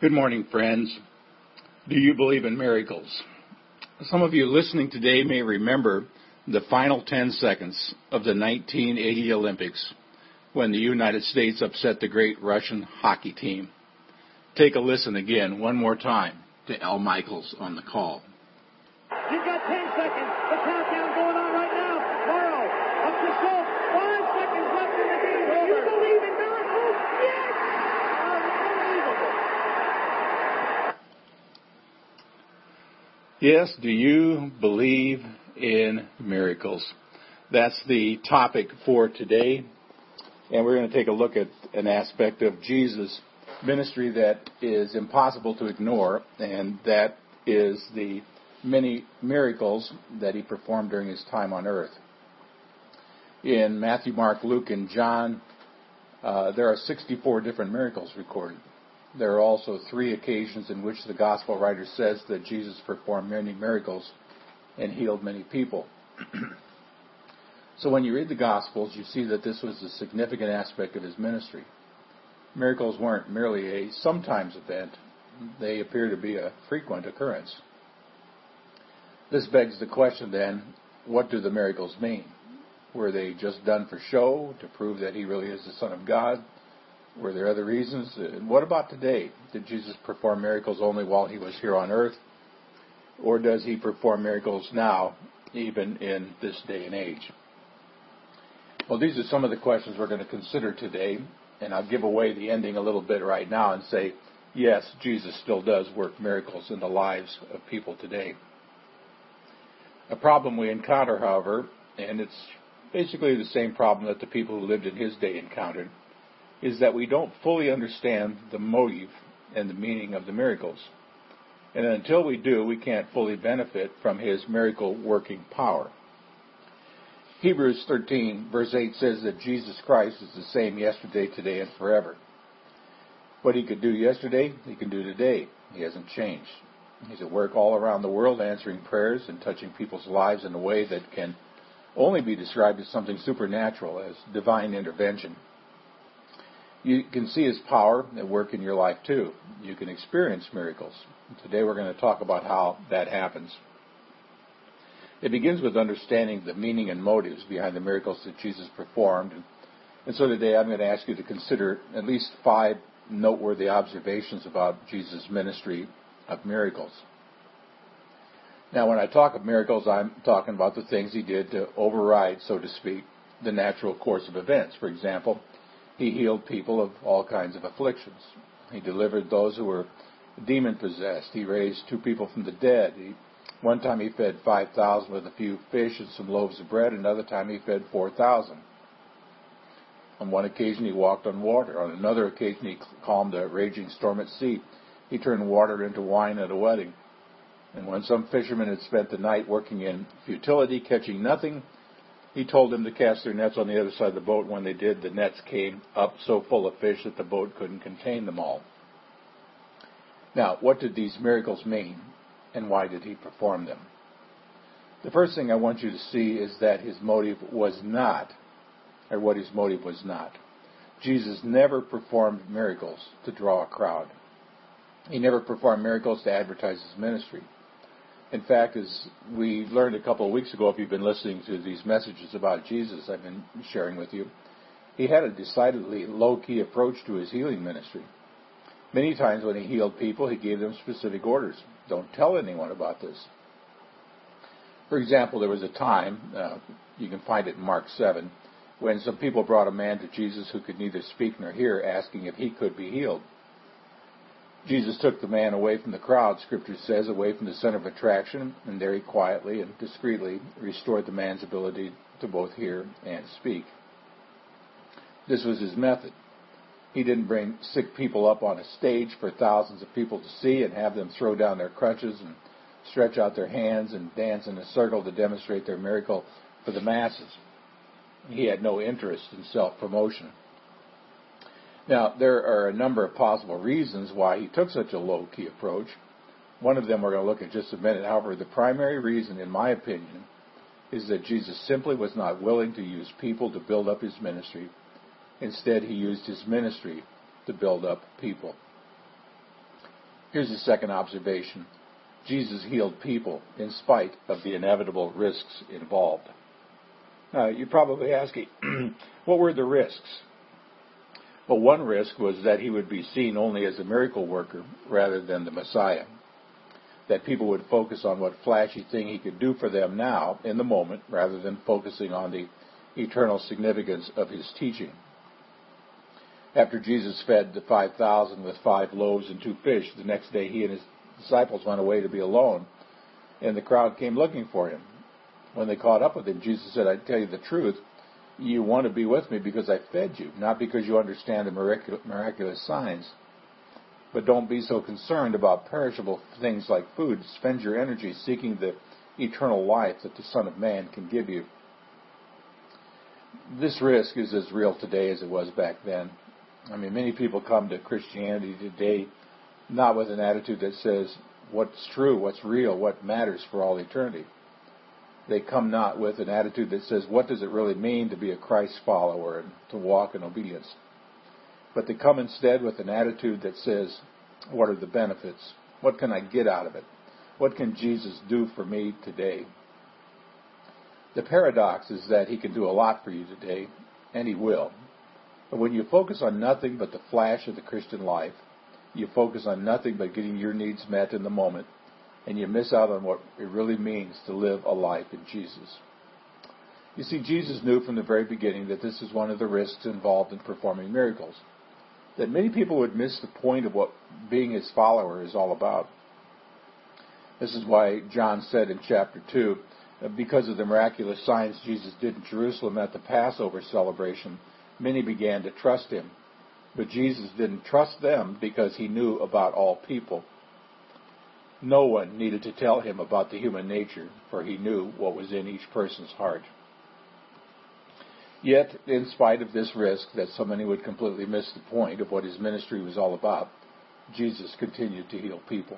Good morning, friends. Do you believe in miracles? Some of you listening today may remember the final 10 seconds of the 1980 Olympics when the United States upset the great Russian hockey team. Take a listen again, one more time, to Al Michaels on the call. You've got 10 seconds. The countdown going on right now. Morrow, up to Schultz. Five seconds left in the game. Do you believe in miracles? Yes! Unbelievable. Yes, do you believe in miracles? That's the topic for today. And we're going to take a look at an aspect of Jesus' ministry that is impossible to ignore, and that is the many miracles that he performed during his time on earth. In Matthew, Mark, Luke, and John, uh, there are 64 different miracles recorded. There are also three occasions in which the gospel writer says that Jesus performed many miracles and healed many people. So when you read the Gospels, you see that this was a significant aspect of his ministry. Miracles weren't merely a sometimes event, they appear to be a frequent occurrence. This begs the question then what do the miracles mean? Were they just done for show, to prove that he really is the Son of God? Were there other reasons? What about today? Did Jesus perform miracles only while he was here on earth? Or does he perform miracles now, even in this day and age? Well, these are some of the questions we're going to consider today, and I'll give away the ending a little bit right now and say, yes, Jesus still does work miracles in the lives of people today. A problem we encounter, however, and it's basically the same problem that the people who lived in his day encountered, is that we don't fully understand the motive and the meaning of the miracles. And until we do, we can't fully benefit from his miracle working power. Hebrews 13, verse 8 says that Jesus Christ is the same yesterday, today, and forever. What he could do yesterday, he can do today. He hasn't changed. He's at work all around the world answering prayers and touching people's lives in a way that can only be described as something supernatural, as divine intervention. You can see his power at work in your life too. You can experience miracles. Today we're going to talk about how that happens. It begins with understanding the meaning and motives behind the miracles that Jesus performed. And so today I'm going to ask you to consider at least five noteworthy observations about Jesus' ministry of miracles. Now, when I talk of miracles, I'm talking about the things he did to override, so to speak, the natural course of events. For example, he healed people of all kinds of afflictions. He delivered those who were demon possessed. He raised two people from the dead. He one time he fed 5,000 with a few fish and some loaves of bread. Another time he fed 4,000. On one occasion he walked on water. On another occasion he calmed a raging storm at sea. He turned water into wine at a wedding. And when some fishermen had spent the night working in futility, catching nothing, he told them to cast their nets on the other side of the boat. When they did, the nets came up so full of fish that the boat couldn't contain them all. Now, what did these miracles mean? and why did he perform them? The first thing I want you to see is that his motive was not, or what his motive was not. Jesus never performed miracles to draw a crowd. He never performed miracles to advertise his ministry. In fact, as we learned a couple of weeks ago, if you've been listening to these messages about Jesus I've been sharing with you, he had a decidedly low key approach to his healing ministry. Many times when he healed people, he gave them specific orders. Don't tell anyone about this. For example, there was a time, uh, you can find it in Mark 7, when some people brought a man to Jesus who could neither speak nor hear, asking if he could be healed. Jesus took the man away from the crowd, Scripture says, away from the center of attraction, and there he quietly and discreetly restored the man's ability to both hear and speak. This was his method. He didn't bring sick people up on a stage for thousands of people to see and have them throw down their crutches and stretch out their hands and dance in a circle to demonstrate their miracle for the masses. He had no interest in self promotion. Now, there are a number of possible reasons why he took such a low key approach. One of them we're going to look at just a minute. However, the primary reason, in my opinion, is that Jesus simply was not willing to use people to build up his ministry Instead, he used his ministry to build up people. Here's the second observation. Jesus healed people in spite of the inevitable risks involved. Now, you're probably asking, what were the risks? Well, one risk was that he would be seen only as a miracle worker rather than the Messiah. That people would focus on what flashy thing he could do for them now, in the moment, rather than focusing on the eternal significance of his teaching. After Jesus fed the 5,000 with five loaves and two fish, the next day he and his disciples went away to be alone, and the crowd came looking for him. When they caught up with him, Jesus said, I tell you the truth, you want to be with me because I fed you, not because you understand the miraculous signs. But don't be so concerned about perishable things like food. Spend your energy seeking the eternal life that the Son of Man can give you. This risk is as real today as it was back then. I mean, many people come to Christianity today not with an attitude that says what's true, what's real, what matters for all eternity. They come not with an attitude that says what does it really mean to be a Christ follower and to walk in obedience. But they come instead with an attitude that says what are the benefits? What can I get out of it? What can Jesus do for me today? The paradox is that he can do a lot for you today, and he will. But when you focus on nothing but the flash of the Christian life, you focus on nothing but getting your needs met in the moment, and you miss out on what it really means to live a life in Jesus. You see, Jesus knew from the very beginning that this is one of the risks involved in performing miracles. That many people would miss the point of what being his follower is all about. This is why John said in chapter 2, because of the miraculous signs Jesus did in Jerusalem at the Passover celebration, many began to trust him. But Jesus didn't trust them because he knew about all people. No one needed to tell him about the human nature, for he knew what was in each person's heart. Yet, in spite of this risk that so many would completely miss the point of what his ministry was all about, Jesus continued to heal people.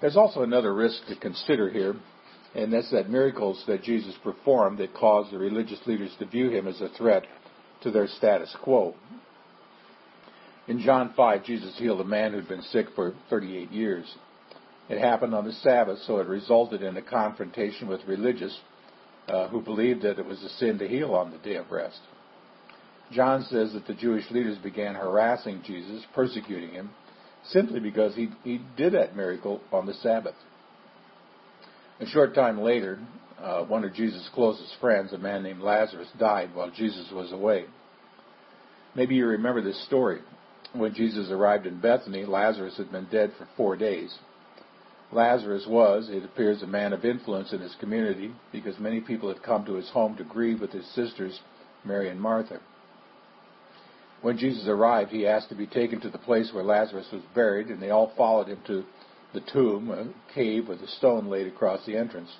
There's also another risk to consider here, and that's that miracles that Jesus performed that caused the religious leaders to view him as a threat to their status quo. In John 5, Jesus healed a man who'd been sick for 38 years. It happened on the Sabbath, so it resulted in a confrontation with religious uh, who believed that it was a sin to heal on the day of rest. John says that the Jewish leaders began harassing Jesus, persecuting him, simply because he, he did that miracle on the Sabbath. A short time later, uh, one of Jesus' closest friends, a man named Lazarus, died while Jesus was away. Maybe you remember this story when Jesus arrived in Bethany, Lazarus had been dead for four days. Lazarus was, it appears, a man of influence in his community because many people had come to his home to grieve with his sisters, Mary and Martha. When Jesus arrived, he asked to be taken to the place where Lazarus was buried, and they all followed him to the tomb, a cave with a stone laid across the entrance.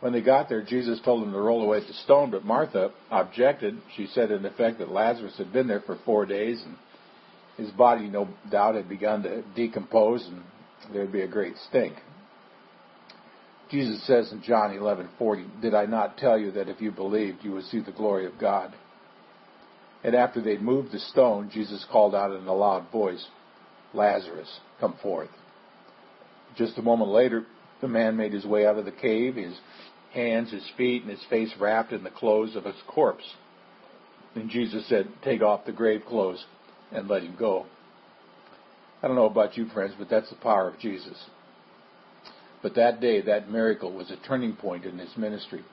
When they got there, Jesus told them to roll away the stone, but Martha objected. She said, in effect, that Lazarus had been there for four days and his body, no doubt, had begun to decompose and there'd be a great stink. Jesus says in John 11:40, "Did I not tell you that if you believed, you would see the glory of God?" And after they'd moved the stone, Jesus called out in a loud voice, "Lazarus, come forth." Just a moment later, the man made his way out of the cave, his hands, his feet, and his face wrapped in the clothes of his corpse. And Jesus said, "Take off the grave clothes and let him go. I don't know about you, friends, but that's the power of Jesus. But that day, that miracle was a turning point in his ministry.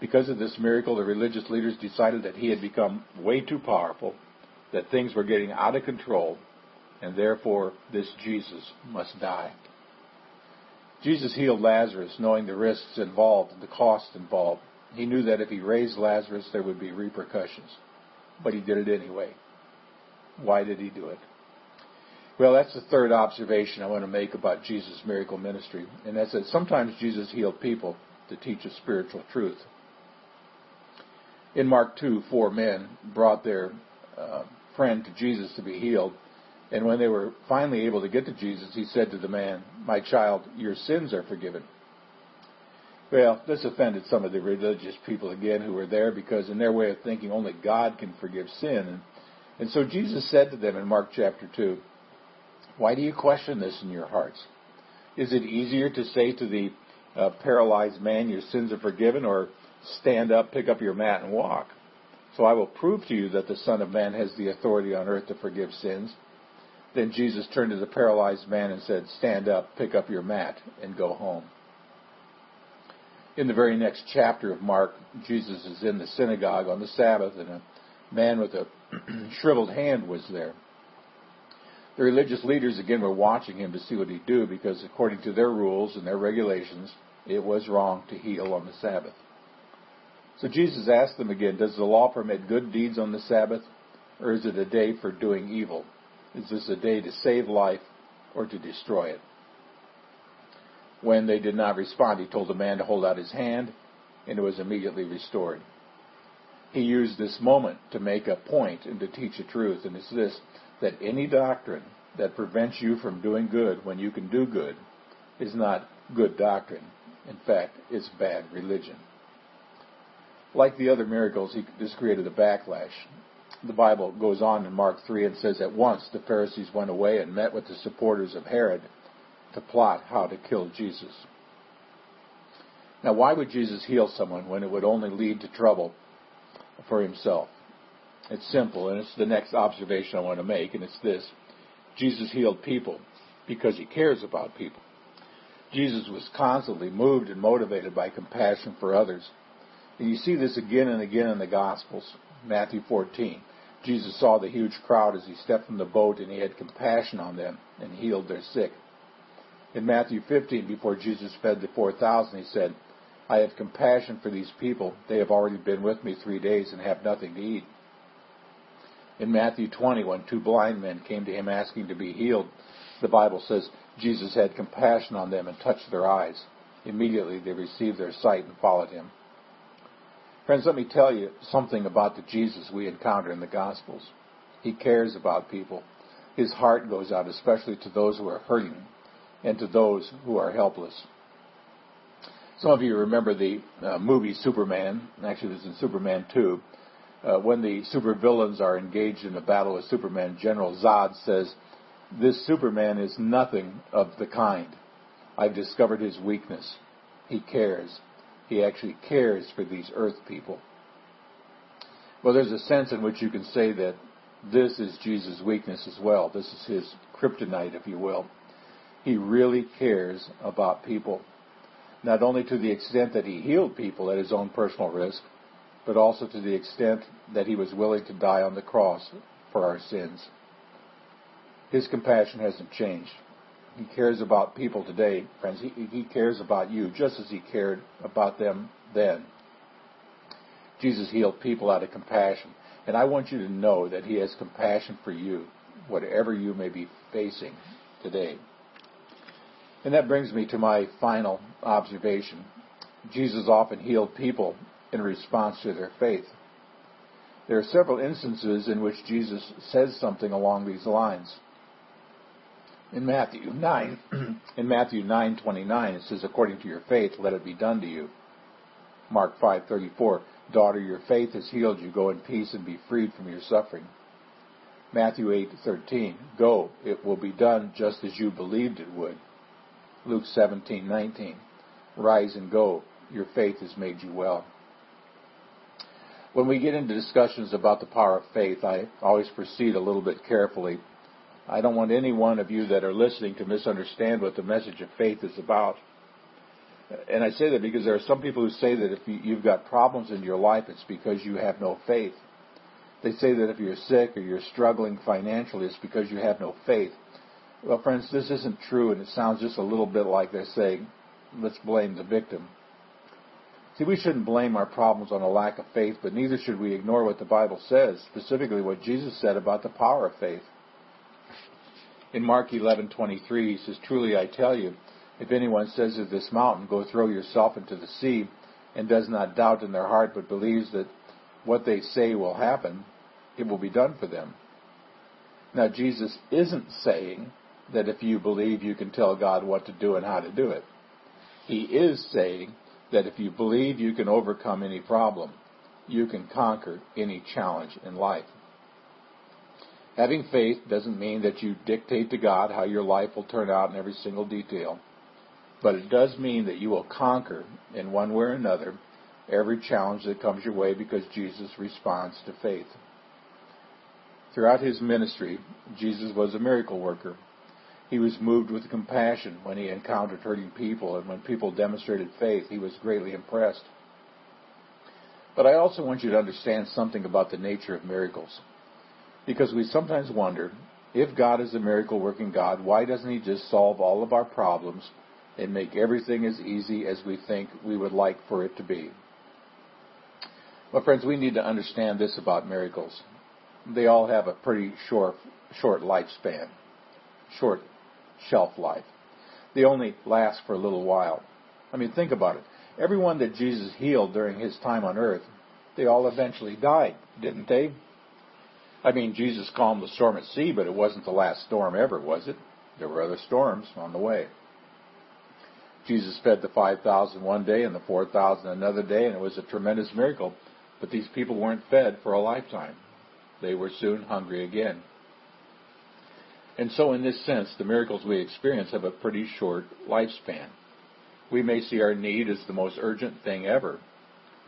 Because of this miracle, the religious leaders decided that he had become way too powerful, that things were getting out of control, and therefore this Jesus must die. Jesus healed Lazarus, knowing the risks involved and the costs involved. He knew that if he raised Lazarus, there would be repercussions. But he did it anyway. Why did he do it? Well, that's the third observation I want to make about Jesus' miracle ministry, and that's that sometimes Jesus healed people to teach a spiritual truth. In Mark 2, four men brought their uh, friend to Jesus to be healed, and when they were finally able to get to Jesus, he said to the man, My child, your sins are forgiven. Well, this offended some of the religious people again who were there because, in their way of thinking, only God can forgive sin. And and so Jesus said to them in Mark chapter 2, Why do you question this in your hearts? Is it easier to say to the uh, paralyzed man, Your sins are forgiven, or stand up, pick up your mat, and walk? So I will prove to you that the Son of Man has the authority on earth to forgive sins. Then Jesus turned to the paralyzed man and said, Stand up, pick up your mat, and go home. In the very next chapter of Mark, Jesus is in the synagogue on the Sabbath, and a man with a shriveled hand was there. The religious leaders again were watching him to see what he'd do because, according to their rules and their regulations, it was wrong to heal on the Sabbath. So Jesus asked them again, Does the law permit good deeds on the Sabbath, or is it a day for doing evil? Is this a day to save life or to destroy it? When they did not respond, he told the man to hold out his hand, and it was immediately restored. He used this moment to make a point and to teach a truth, and it's this that any doctrine that prevents you from doing good when you can do good is not good doctrine. In fact, it's bad religion. Like the other miracles, he, this created a backlash. The Bible goes on in Mark 3 and says, At once the Pharisees went away and met with the supporters of Herod to plot how to kill Jesus. Now, why would Jesus heal someone when it would only lead to trouble for himself? It's simple, and it's the next observation I want to make, and it's this. Jesus healed people because he cares about people. Jesus was constantly moved and motivated by compassion for others. And you see this again and again in the Gospels. Matthew 14. Jesus saw the huge crowd as he stepped from the boat and he had compassion on them and healed their sick. In Matthew 15, before Jesus fed the 4,000, he said, I have compassion for these people. They have already been with me three days and have nothing to eat. In Matthew 20, when two blind men came to him asking to be healed, the Bible says Jesus had compassion on them and touched their eyes. Immediately they received their sight and followed him. Friends, let me tell you something about the Jesus we encounter in the Gospels. He cares about people. His heart goes out especially to those who are hurting and to those who are helpless. Some of you remember the uh, movie Superman. Actually, this is in Superman 2. Uh, when the supervillains are engaged in a battle with Superman, General Zod says, This Superman is nothing of the kind. I've discovered his weakness. He cares. He actually cares for these earth people. Well, there's a sense in which you can say that this is Jesus' weakness as well. This is his kryptonite, if you will he really cares about people. Not only to the extent that he healed people at his own personal risk, but also to the extent that he was willing to die on the cross for our sins. His compassion hasn't changed. He cares about people today, friends. He, he cares about you just as he cared about them then. Jesus healed people out of compassion. And I want you to know that he has compassion for you, whatever you may be facing today. And that brings me to my final observation. Jesus often healed people in response to their faith. There are several instances in which Jesus says something along these lines. In Matthew 9, in Matthew 9:29 it says according to your faith let it be done to you. Mark 5:34 Daughter your faith has healed you go in peace and be freed from your suffering. Matthew 8:13 Go it will be done just as you believed it would. Luke 17:19. Rise and go. Your faith has made you well. When we get into discussions about the power of faith, I always proceed a little bit carefully. I don't want any one of you that are listening to misunderstand what the message of faith is about. And I say that because there are some people who say that if you've got problems in your life, it's because you have no faith. They say that if you're sick or you're struggling financially, it's because you have no faith. Well, friends, this isn't true, and it sounds just a little bit like they're saying, let's blame the victim. See, we shouldn't blame our problems on a lack of faith, but neither should we ignore what the Bible says, specifically what Jesus said about the power of faith. In Mark 11:23, he says, "Truly I tell you, if anyone says to this mountain, go throw yourself into the sea, and does not doubt in their heart, but believes that what they say will happen, it will be done for them." Now, Jesus isn't saying that if you believe, you can tell God what to do and how to do it. He is saying that if you believe, you can overcome any problem. You can conquer any challenge in life. Having faith doesn't mean that you dictate to God how your life will turn out in every single detail, but it does mean that you will conquer in one way or another every challenge that comes your way because Jesus responds to faith. Throughout his ministry, Jesus was a miracle worker. He was moved with compassion when he encountered hurting people, and when people demonstrated faith, he was greatly impressed. But I also want you to understand something about the nature of miracles. Because we sometimes wonder, if God is a miracle working God, why doesn't he just solve all of our problems and make everything as easy as we think we would like for it to be? Well, friends, we need to understand this about miracles. They all have a pretty short, short lifespan, short shelf life. They only last for a little while. I mean, think about it. Everyone that Jesus healed during his time on earth, they all eventually died, didn't they? I mean, Jesus calmed the storm at sea, but it wasn't the last storm ever, was it? There were other storms on the way. Jesus fed the 5,000 one day and the 4,000 another day, and it was a tremendous miracle. But these people weren't fed for a lifetime. They were soon hungry again. And so, in this sense, the miracles we experience have a pretty short lifespan. We may see our need as the most urgent thing ever,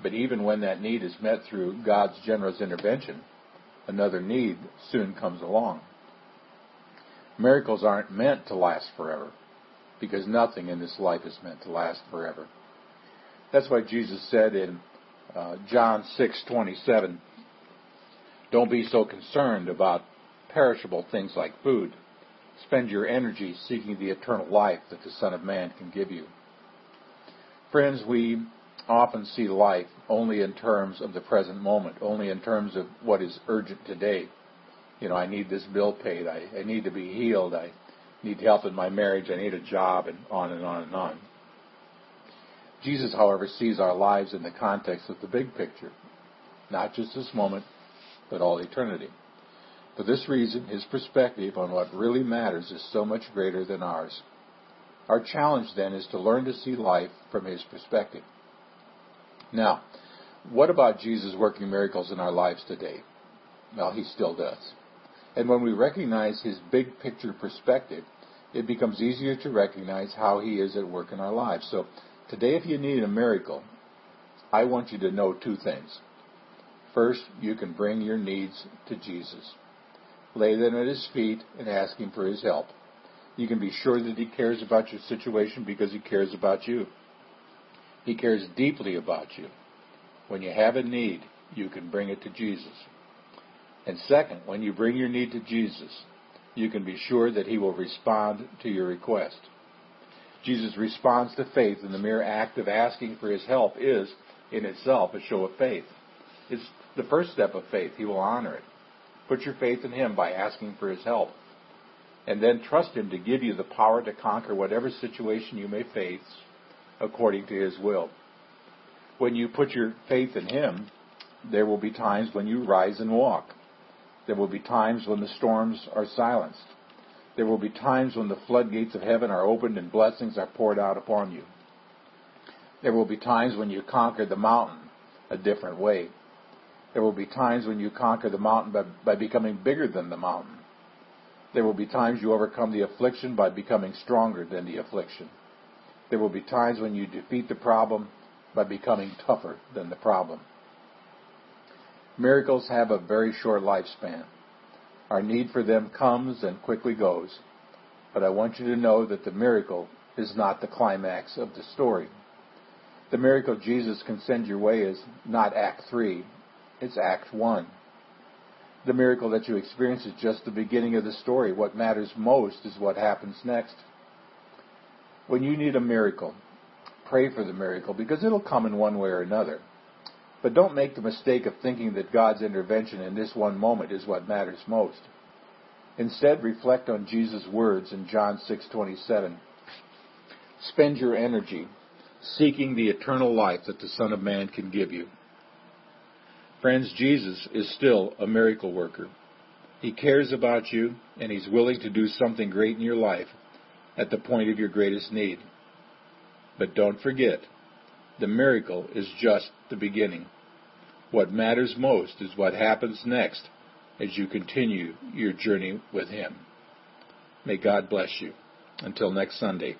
but even when that need is met through God's generous intervention, another need soon comes along. Miracles aren't meant to last forever, because nothing in this life is meant to last forever. That's why Jesus said in uh, John 6:27. Don't be so concerned about perishable things like food. Spend your energy seeking the eternal life that the Son of Man can give you. Friends, we often see life only in terms of the present moment, only in terms of what is urgent today. You know, I need this bill paid. I, I need to be healed. I need help in my marriage. I need a job, and on and on and on. Jesus, however, sees our lives in the context of the big picture, not just this moment, but all eternity. For this reason, his perspective on what really matters is so much greater than ours. Our challenge then is to learn to see life from his perspective. Now, what about Jesus working miracles in our lives today? Well, he still does. And when we recognize his big picture perspective, it becomes easier to recognize how he is at work in our lives. So Today, if you need a miracle, I want you to know two things. First, you can bring your needs to Jesus. Lay them at his feet and ask him for his help. You can be sure that he cares about your situation because he cares about you. He cares deeply about you. When you have a need, you can bring it to Jesus. And second, when you bring your need to Jesus, you can be sure that he will respond to your request. Jesus' response to faith in the mere act of asking for his help is, in itself, a show of faith. It's the first step of faith. He will honor it. Put your faith in him by asking for his help. And then trust him to give you the power to conquer whatever situation you may face according to his will. When you put your faith in him, there will be times when you rise and walk. There will be times when the storms are silenced. There will be times when the floodgates of heaven are opened and blessings are poured out upon you. There will be times when you conquer the mountain a different way. There will be times when you conquer the mountain by, by becoming bigger than the mountain. There will be times you overcome the affliction by becoming stronger than the affliction. There will be times when you defeat the problem by becoming tougher than the problem. Miracles have a very short lifespan. Our need for them comes and quickly goes. But I want you to know that the miracle is not the climax of the story. The miracle Jesus can send your way is not Act 3, it's Act 1. The miracle that you experience is just the beginning of the story. What matters most is what happens next. When you need a miracle, pray for the miracle because it'll come in one way or another. But don't make the mistake of thinking that God's intervention in this one moment is what matters most. Instead, reflect on Jesus' words in John 6:27. Spend your energy seeking the eternal life that the Son of Man can give you. Friends, Jesus is still a miracle worker. He cares about you, and He's willing to do something great in your life at the point of your greatest need. But don't forget, the miracle is just the beginning. What matters most is what happens next as you continue your journey with Him. May God bless you. Until next Sunday.